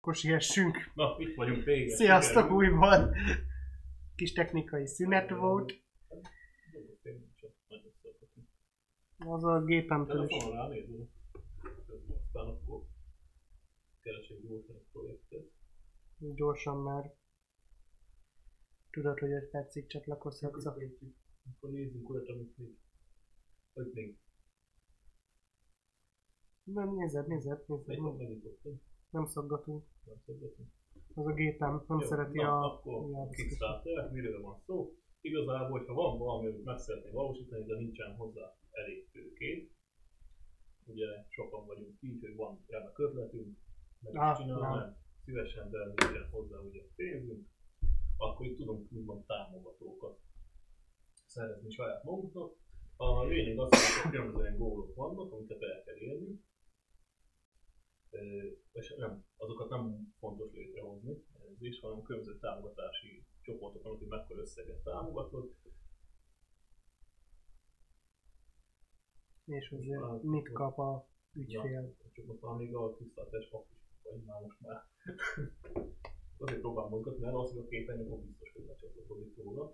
Akkor siessünk. Na, itt vagyunk végre. Sziasztok Sikerült. újból! Kis technikai szünet volt. Az a akkor keresek gyorsan már. Tudod, hogy egy percig csatlakozhatsz. a- Akkor nézzünk olyat, amit még... Hogy még Nem, nézed, nézed, nézed. meg Nem, megnyitottam. Nem szaggatunk. Nem szedettem. Az a gépem nem Jó, szereti na, a... akkor Kickstarter, miről van szó? Igazából, hogyha van valami, amit meg szeretném valósítani, de nincsen hozzá elég tőkét, ugye sokan vagyunk így, hogy van remek ötletünk, meg Ah, csinálnánk, szívesen, de nincsen hozzá ugye pénzünk, akkor itt tudunk úgymond támogatókat szerezni saját magunknak. A lényeg az, hogy különböző gólok vannak, amiket el kell érni, és nem, azokat nem fontos létrehozni, ez is, hanem különböző támogatási csoportok hogy mekkora összeget támogatod. És azért mit kap a ügyfél. Csak most már még a tiszteltes pap is vagy már most már. Azért próbálom mozgatni, mert az, hogy a képernyőn akkor biztos, hogy lecsatlakozik róla.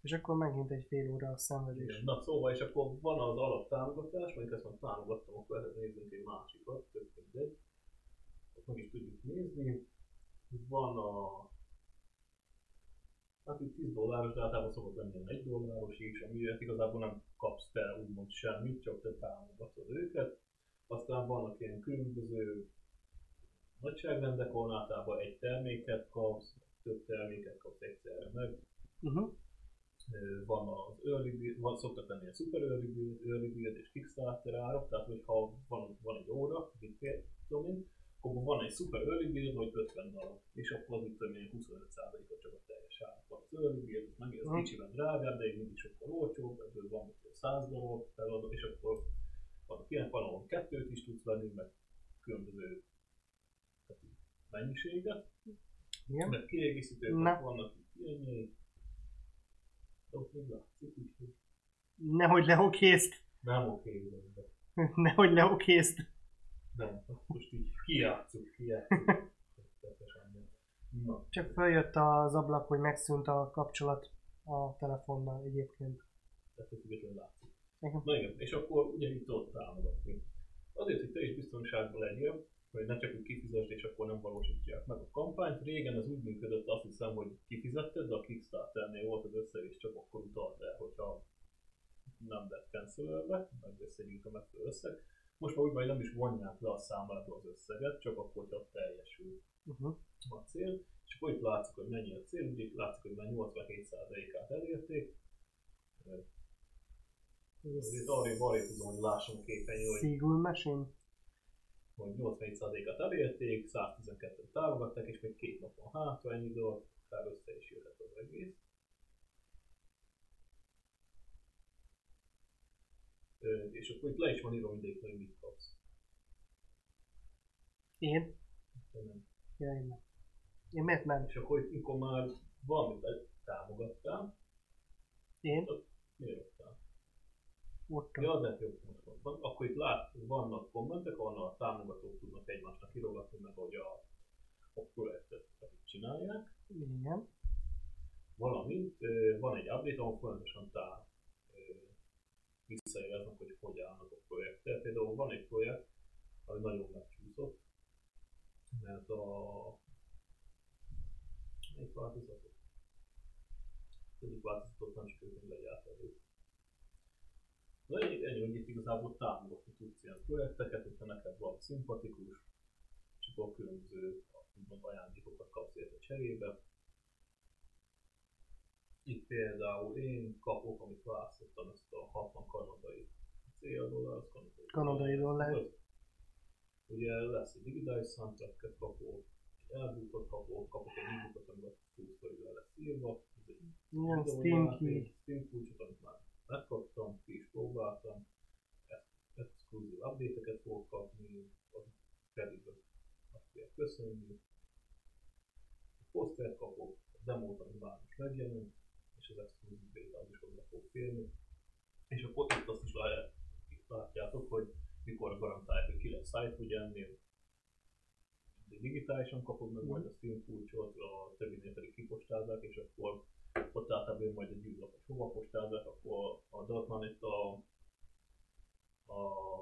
És akkor megint egy fél óra a szenvedés. Na szóval, és akkor van az alaptámogatás, mondjuk ezt már támogattam, akkor ehhez nézzünk egy másikat, tök mindegy. Ott meg is tudjuk nézni. Van a... Hát itt 10 dolláros, de általában szokott lenni ilyen 1 dolláros is, amiért igazából nem kapsz te úgymond semmit, csak te támogatod őket. Aztán vannak ilyen különböző nagyságrendek, ahol általában egy terméket kapsz, több terméket kapsz egyszerre meg. Uh-huh. Van az early build, van, szoktak lenni a super early build, early build és kickstarter árak, tehát hogyha van, van egy óra, mit tudom én, akkor van egy super early build, vagy 50 darab, és akkor az itt olyan 25%-a csak a teljes ár. Van az early build, meg ez Mhm. kicsiben drágább, de még mindig sokkal olcsóbb, ebből van mondjuk 100 darab feladó, és akkor van ilyen, ahol kettőt is tudsz venni, meg különböző így mennyiséget, Igen. meg kiegészítők, Na. vannak itt ilyenjei, Nehogy leokészt. nem oké, de Nehogy leokészt. Nem, most így. Teljesen nem. Na, Csak följött az ablak, hogy megszűnt a kapcsolat a telefonnal egyébként. tehát ez függetlenül látszik. Igen. Na igen, és akkor ugye itt ott támogatni. Azért, hogy te is biztonságban legyél, hogy ne csak úgy kifizesd, és akkor nem valósítják meg a kampányt. Régen ez úgy működött, azt hiszem, hogy kifizetted, de a Kickstarternél volt az összeg, és csak akkor utalt el, hogyha nem lett cancelölve, meg összegyűjt a megfelelő összeg. Most már úgy van, hogy nem is vonják le a számlából az összeget, csak akkor, hogyha teljesül Uh-huh. a cél, és akkor itt látszik, hogy mennyi a cél, ugye itt látszik, hogy már 87%-át elérték. Azért arra arra tudom, hogy lássam a képernyőn, hogy, Seagull Machine? hogy 87%-át elérték, 112-t támogatták, és még két nap van hátra, ennyi dolog, akár össze is jöhet az egész. És akkor itt le is van írva mindig, hogy mit kapsz. Én? Nem. Ja, én nem. Én miért nem? És akkor itt, mikor már valamit támogattál, Én? miért ottál? Ott Ja, az lehet jó most van. Akkor itt lát, vannak kommentek, ahol a támogatók tudnak egymásnak írogatni, meg hogy a, a projektet csinálják. Igen. Valamint van egy update, ahol folyamatosan tá, ö, visszajeleznek, hogy hogy állnak a projektek. Például van egy projekt, ami nagyon megcsúszott, mert a melyik változatot? Egyik változatot nem sikerült legyártani. Na ennyi, ennyi, hogy itt igazából támogatni tudsz ilyen projekteket, hogyha neked van szimpatikus, és akkor különböző úgymond ajándékokat kapsz érte cserébe. Itt például én kapok, amit választottam, ezt a 60 kanadai cél dollár, kanadai, Kanadai dollár. Ugye lesz egy digitális soundtracket kapok, egy elbútot kapok, kapok egy e-bookot, amiben 20 forintba lesz írva. Videójáték, Steam key. Steam kulcsot, amit már megkaptam, ki is próbáltam. Ex- Exkluzív update-eket fogok kapni, az pedig azt fogják köszönni. A posztert kapok, a demót, ami már most megjelent, és az exkluzív beta is hozzá fog férni. És akkor itt azt is lehet, itt látjátok, hogy mikor garantálják, hogy ki lesz site, ugye ennél digitálisan kapod meg majd a Steam kulcsot, a többinél pedig kipostázzák, és akkor ott általában majd egy űrlap, hogy hova postázzák, akkor a adatban itt a, a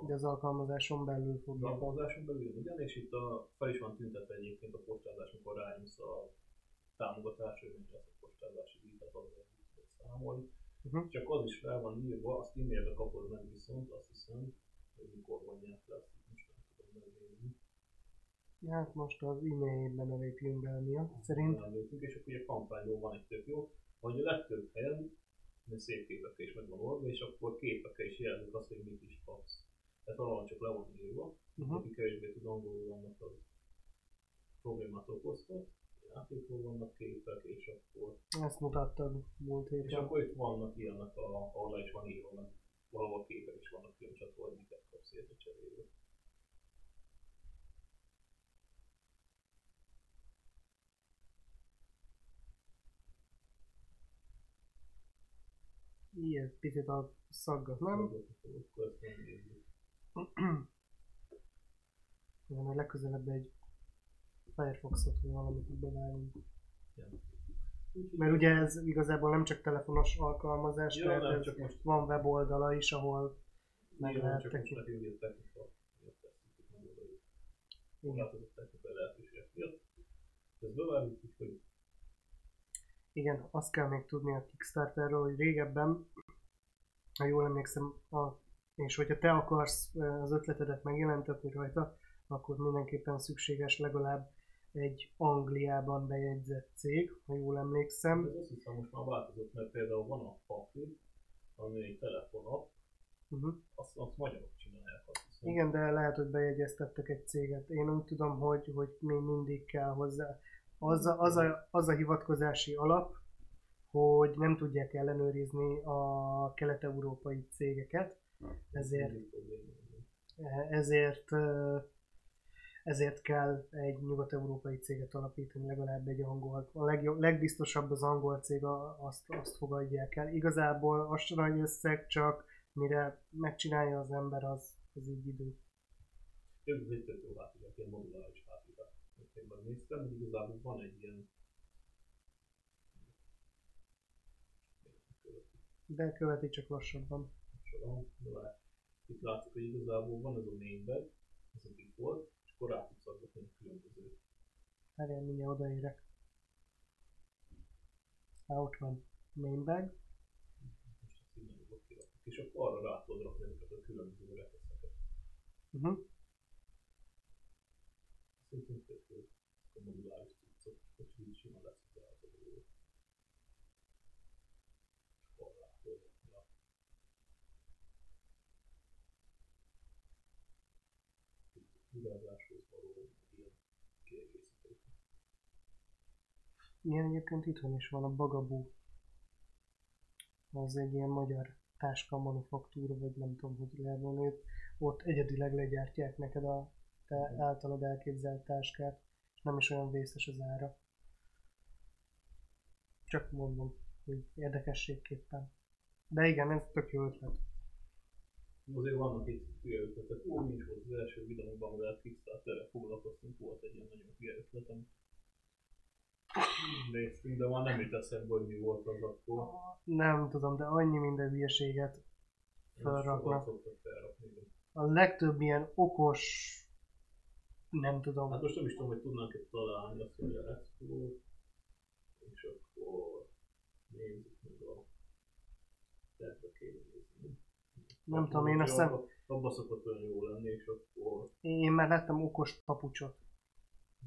De az alkalmazáson belül az fogja. alkalmazáson belül ugyan, és itt a, fel is van tüntetve egyébként a postázás, amikor rányomsz a támogatásra, mennyi lesz a postázási díj, tehát az számolni. Uh-huh. Csak az is fel van írva, azt e-mailbe kapod meg viszont, azt hiszem, hogy mikor vonják le, azt most nem tudom megnézni. Hát most az e-mailjében a lépjünk be miatt, szerint. Elnézünk, és akkor ugye kampányról van egy tök jó, hogy a legtöbb helyen de szép képekkel is meg van oldva, és akkor képekkel is jelzik azt, hogy mit is kapsz. Tehát valahol csak le van írva, Uh-huh. aki kevésbé tud angolul annak az problémát okozhat. Játékról vannak képek, és akkor, Ezt mutattad múlt és héten. akkor itt vannak ilyenek, a, ahol le is van írva, meg valahol képek is vannak filmcsatva, hogy miket kapsz érte cserébe. Ilyen picit a szaggat, nem? Akkor ezt nem nézzük. Majd legközelebb egy Firefoxot vagy valamit így bevágunk. Mert ugye ez igazából nem csak telefonos alkalmazás, Ja, tehát nem, ez csak most van weboldala is, ahol meg lehet Igen. korlátozott technikai lehetőségek miatt. Ezt bevárjuk, úgyhogy Igen, azt kell még tudni a Kickstarterről, hogy régebben, ha jól emlékszem, a, és hogyha te akarsz az ötletedet megjelentetni rajta, akkor mindenképpen szükséges legalább egy Angliában bejegyzett cég, ha jól emlékszem. ez azt hiszem most már változott, mert például van a Pakli, ami egy telefonapp, Uh-huh. azt, azt magyarok csinálják, azt hiszem. Igen, de lehet, hogy bejegyeztettek egy céget. Én úgy tudom, hogy, hogy még mindig kell hozzá. Az a, az, a, az a hivatkozási alap, hogy nem tudják ellenőrizni a kelet-európai cégeket, ezért ezért ezért kell egy nyugat-európai céget alapítani, legalább egy angol. A legjobb, legbiztosabb az angol cég, azt, azt fogadják el. Igazából a nagy összeg csak mire megcsinálja az ember, az, az így idő. Az egy tök jó változat, ilyen moduláris változat. Én megnéztem, hogy igazából van egy ilyen De követi csak lassabban. de már itt látszik, hogy igazából van ez a mainbag, ez a default, akkor rá tudsz adni különböző Várjál, mindjárt odaérek. Á, ott van. Mainbag. most ezt így nagyobbak kirakjuk, és akkor arra rá tudod rakni ezeket a különböző rekeszeket. Uh-huh. Szerintem tök jó, a moduláris cuccok, hogy így simán lesz az eltadó. És akkor rá tudod rakni a Igazáshoz való ilyen kiegészítők. Ilyen egyébként itthon is van a Bagabú. Az egy ilyen magyar táska manufaktúra, vagy nem tudom, hogy lehet mondani. Ott egyedileg legyártják neked a te Mhm. általad elképzelt táskát, és nem is olyan vészes az ára. Csak mondom, hogy érdekességképpen. De igen, ez tök jó ötlet. Azért vannak itt hülye ötletek. Ó, mi is volt az első videóban, amivel Kickstarterrel foglalkoztunk, volt egy ilyen nagyon hülye ötletem. Néztünk, de már nem jut eszembe, hogy mi volt az akkor. Nem tudom, de annyi minden hülyeséget felraknak. A legtöbb ilyen okos, nem tudom, Hát most nem is tudom, hogy tudnánk-e találni azt, hogy a Explore, és akkor nézzük meg a tervbe kéne nézni. nem tudom, én azt hiszem, Abba- Abba szokott olyan jó lenni, és akkor én már láttam okos papucsot.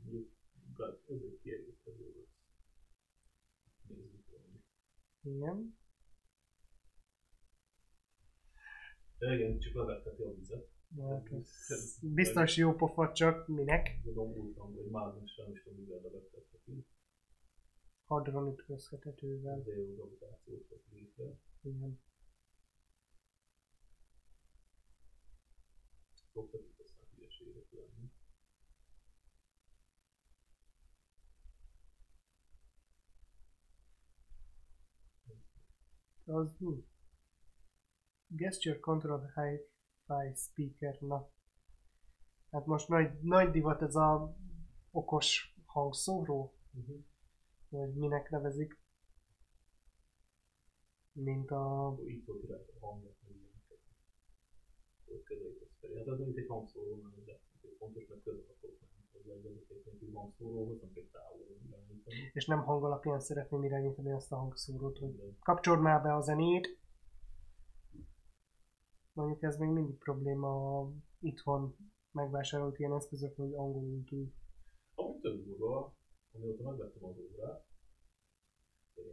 mondjuk gaz- ez egy kiegészítő lesz. Nézzük valami. Igen. De igen, csak levetteti a vizet. Hát ez biztos jó pofa, csak minek? Tudom, úton, hogy mágnesre nem is tudom, mivel levetteti. Hadron ütközhetetővel. Ezért jó gravitációt hoz létre. Igen. Szoktak itt aztán hülyeségek lenni. Az mi? Gesture Control Hi-Fi Speaker, na. Hát most nagy, nagy divat ez a okos hangszóró, Uh-huh. vagy minek nevezik, mint a... A hangot. Hát ez mint egy hangszóró, egy fontos, mert között akkor nem hozzá egy vezeték, egy hangszóróhoz, nem egy távolról irányítani. és nem hang alapján szeretném irányítani azt a hangszórót, hogy kapcsold már be a zenét. Mondjuk ez még mindig probléma a itthon megvásárolt ilyen eszközök, hogy angolul tud. Ami több durva, amióta megvettem az órát,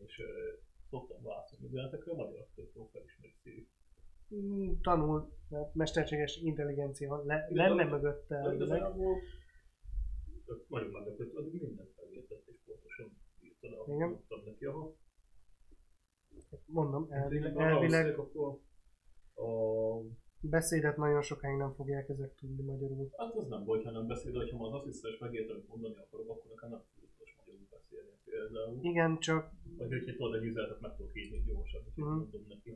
és uh, szoktam válaszolni üzenetekre, a magyar tök felismeri Siri. Mm, Tanul, mert mesterséges intelligencia le, lenne mögötte igazából nagyon meglepett, addig mindent megértett és pontosan írta le, ahogy mondtam neki, aha. Mondom, elvileg, Ha elvileg valószínűleg akkor a beszédet nagyon sokáig nem fogják ezek tudni magyarul. Hát az nem baj, ha nem beszél, de ha az asszisztens megérte, amit mondani akarok, akkor nekem nem tudod magyarul beszélni például. Igen, csak Vagy hogyha tudod egy üzenetet meg tudok írni gyorsan, úgyhogy Mhm. mondom neki.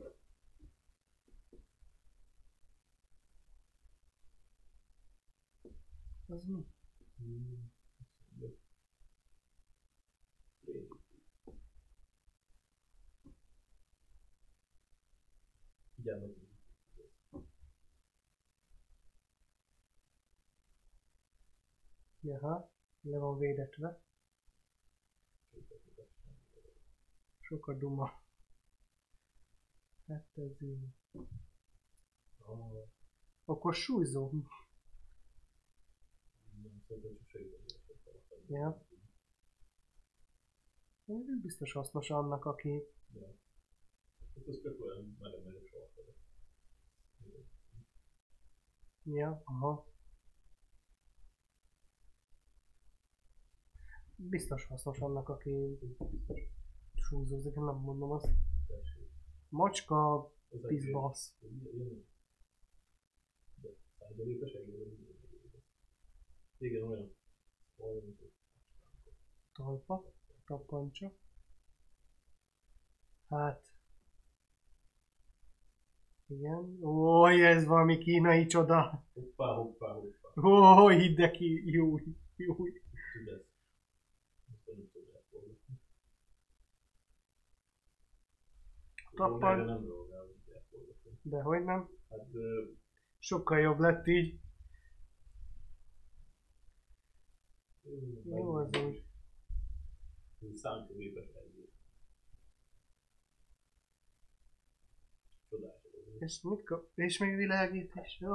az mi? Figyelmet. Jaha, le van védetve. Sokkal duma. Hát ez így. Akkor súlyzó. nem szerintem sose jött Ja. Ez biztos hasznos annak, aki Ja. Hát ez tök olyan Ja, aha. Biztos hasznos annak, aki súlyzózik, nem mondom azt. Macska, pizbasz. ilyen- De százalékos egyébként. Igen, olyan. Olyan, talpa, tapancsa. Hát. Igen. Ó, ez valami kínai csoda. Hoppá, hoppá, hoppá. Ó, hidd ki, jó, jó. Tudod. Tappan. De hogy nem? Hát, ö, Sokkal jobb lett így. ö, Jó az egyéb. Csodás. ez. És mit kap? És még világítás. Ó,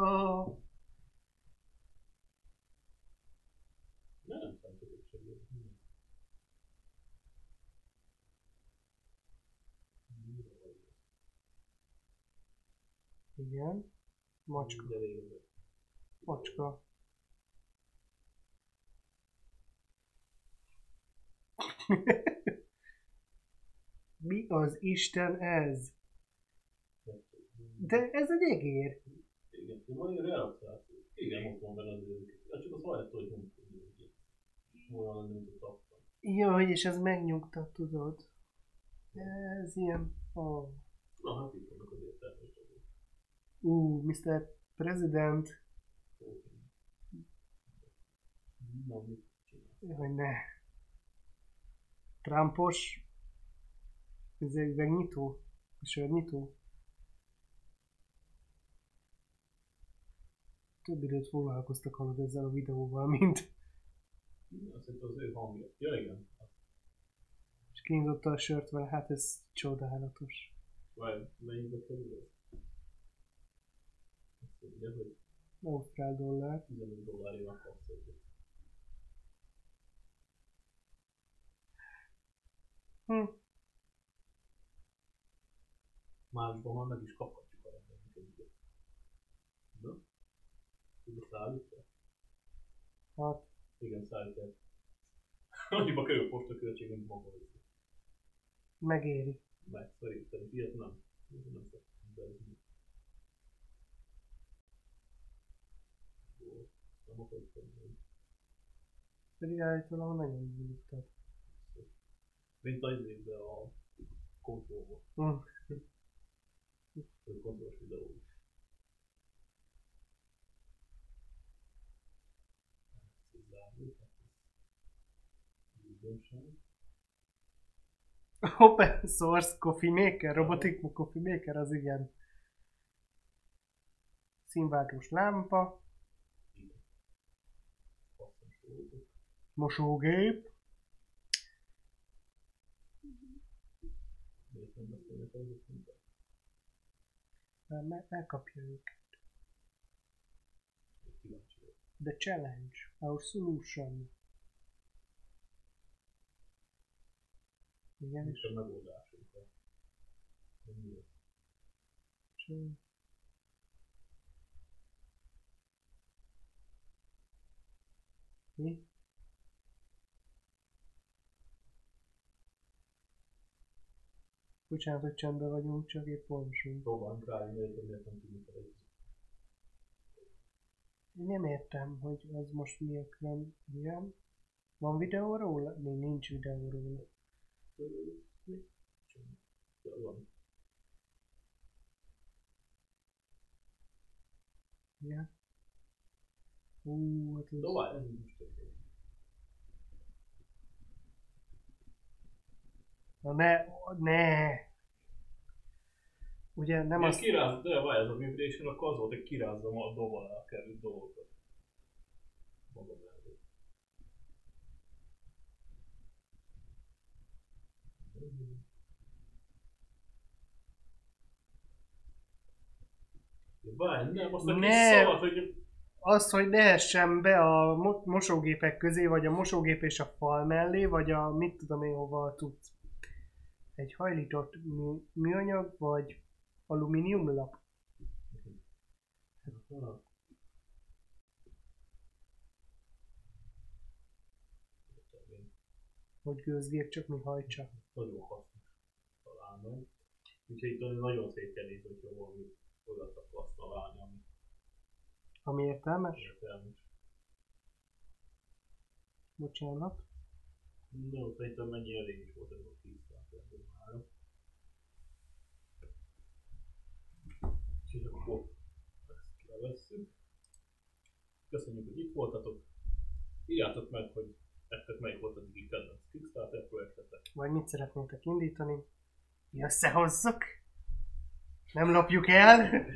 Nem, nem számítógépes egyéb. igen. Macska. Macska. Mi az Isten ez? De ez egy egér. Igen, de van egy relaxáció. Igen, ott van benne az. Hát csak az hallott, hogy nem hogy olyan a tappan. Jaj, és ez megnyugtat, tudod? Ez ilyen... Oh. Na, hát itt vannak az értelmes. Ú, Mr. President. Hogy ne. Trumpos. Ez egy üvegnyitó. Sörnyitó. Több időt foglalkoztak hallod ezzel a videóval, mint Azt hiszem az ő hangja. Ja, igen. és kinyitotta a sört vele, hát ez csodálatos. Várj, kerül ez? Azt mondja, hogy Ausztrál dollár. 15 dollárért kapsz Hm. Másban már meg is kaphatjuk a rendelőt egyet. Na? Tudod szállítja? Hát, Igen, szállítják. Annyiba kerül postaköltség, mint maga is. megéri. Meg szerintem ilyet nem. Ilyet nem szoktam bezni. Nem tenni. Pedig állítólag nagyon nyugtat. Mint az évben a kontrollban. Hm. A kontrollos videó is. Open source coffee maker, robotic coffee maker, az igen. Színváltós lámpa, mosógép, Miért nem beszélnek azok, mint mert me- elkapja őket. The challenge, our solution. Igen, És a? Cső. Mi? Bocsánat, hogy csendben vagyunk, csak épp olvasunk. Próbálunk rá, hogy miért miért nem tudjuk el Én nem értem, hogy az most mi a külön ilyen. Van videó róla? Még nincs videó róla. De van. Ú, hát ez... Ez így most történik. Na ne, ne! Ugye nem az... Kiráz, de várj, ez a vibration, akkor az volt, hogy kirázzam a dob alá került dolgokat. Magam elé. Várj, nem, azt a kis Ne. szavat, hogy Az, hogy ne essen be a mo- mosógépek közé, vagy a mosógép és a fal mellé, vagy a mit tudom én hova tudsz. Egy hajlított mű- műanyag, vagy alumíniumlap. Ah, Vagy gőzgép, csak mi hajtsa. nagyon hasznos találmány. Úgyhogy itt nagyon nézni, hogyha valami olyat akarsz találni, ami Ami értelmes? értelmes. Bocsánat. No, szerintem mennyi elég is volt ez a 10 már. Úgyhogy akkor ezt levesszük. Köszönjük, hogy itt voltatok. Írjátok meg, hogy nektek melyik volt az egyik kedvenc Kickstarter projektetek. Vagy mit szeretnétek indítani? Mi összehozzuk? Nem lopjuk el?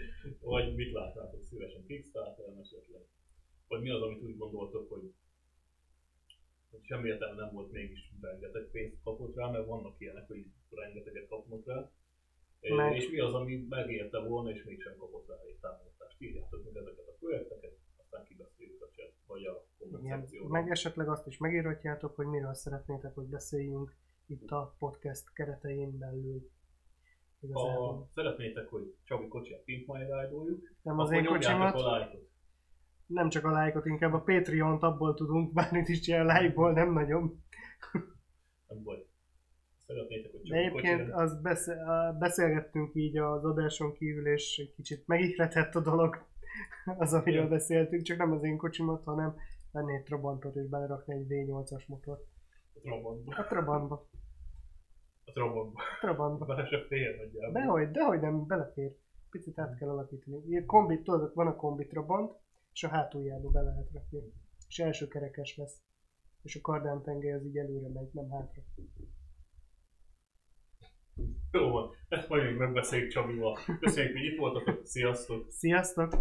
Vagy mit látnátok szívesen Kickstarteren esetleg. Vagy mi az, amit úgy gondoltok, hogy semmi értelme nem volt, mégis rengeteg pénzt kapott rá, mert vannak ilyenek, hogy rengeteget kapnak rá. Meg- És mi az, ami megérte volna, és mégsem kapott rá egy támogatást. Írjátok meg ezeket a projekteket, aztán kibeszéljük a chat, vagy a szekcióban. Meg esetleg azt is megírhatjátok, hogy miről szeretnétek, hogy beszéljünk itt a podcast keretein belül. Igazából. Ha szeretnétek, hogy Csabi kocsiját pimpmáj rájdoljuk, Nem az én kocsimat, a lájkot. Nem csak a lájkot, inkább a Patreon-t abból tudunk bármit is a lájkból nem nagyon. Nem baj. De egyébként az beszél, beszélgettünk így az adáson kívül, és egy kicsit megihletett a dolog, az, amiről Igen. beszéltünk, csak nem az én kocsimat, hanem venni egy Trabantot és belerakni egy V8-as motort. A Trabantba. A Trabantba. A Trabantba. A Trabantba. Bele se fér nagyjából. Dehogy, dehogy nem, belefér. Picit át kell alakítani. Ilyen kombi, tudod, van a kombi Trabant, és a hátuljába be lehet rakni. És első kerekes lesz. És a kardántengely az így előre megy, nem hátra. Jó van, ezt majd még megbeszéljük Csabival. Köszönjük, hogy itt voltatok. Sziasztok! Sziasztok!